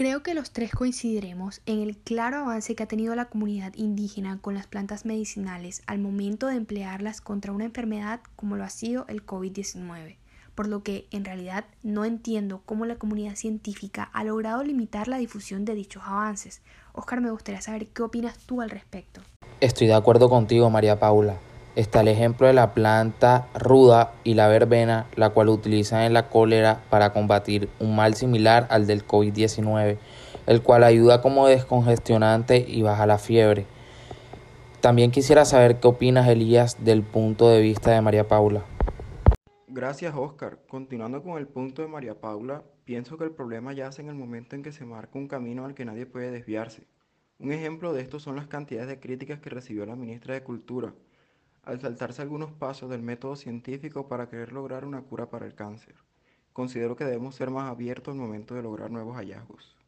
Creo que los tres coincidiremos en el claro avance que ha tenido la comunidad indígena con las plantas medicinales al momento de emplearlas contra una enfermedad como lo ha sido el COVID-19, por lo que en realidad no entiendo cómo la comunidad científica ha logrado limitar la difusión de dichos avances. Oscar, me gustaría saber qué opinas tú al respecto. Estoy de acuerdo contigo, María Paula. Está el ejemplo de la planta ruda y la verbena, la cual utilizan en la cólera para combatir un mal similar al del COVID-19, el cual ayuda como descongestionante y baja la fiebre. También quisiera saber qué opinas, Elías, del punto de vista de María Paula. Gracias, Oscar. Continuando con el punto de María Paula, pienso que el problema yace en el momento en que se marca un camino al que nadie puede desviarse. Un ejemplo de esto son las cantidades de críticas que recibió la ministra de Cultura, al saltarse algunos pasos del método científico para querer lograr una cura para el cáncer. Considero que debemos ser más abiertos al momento de lograr nuevos hallazgos.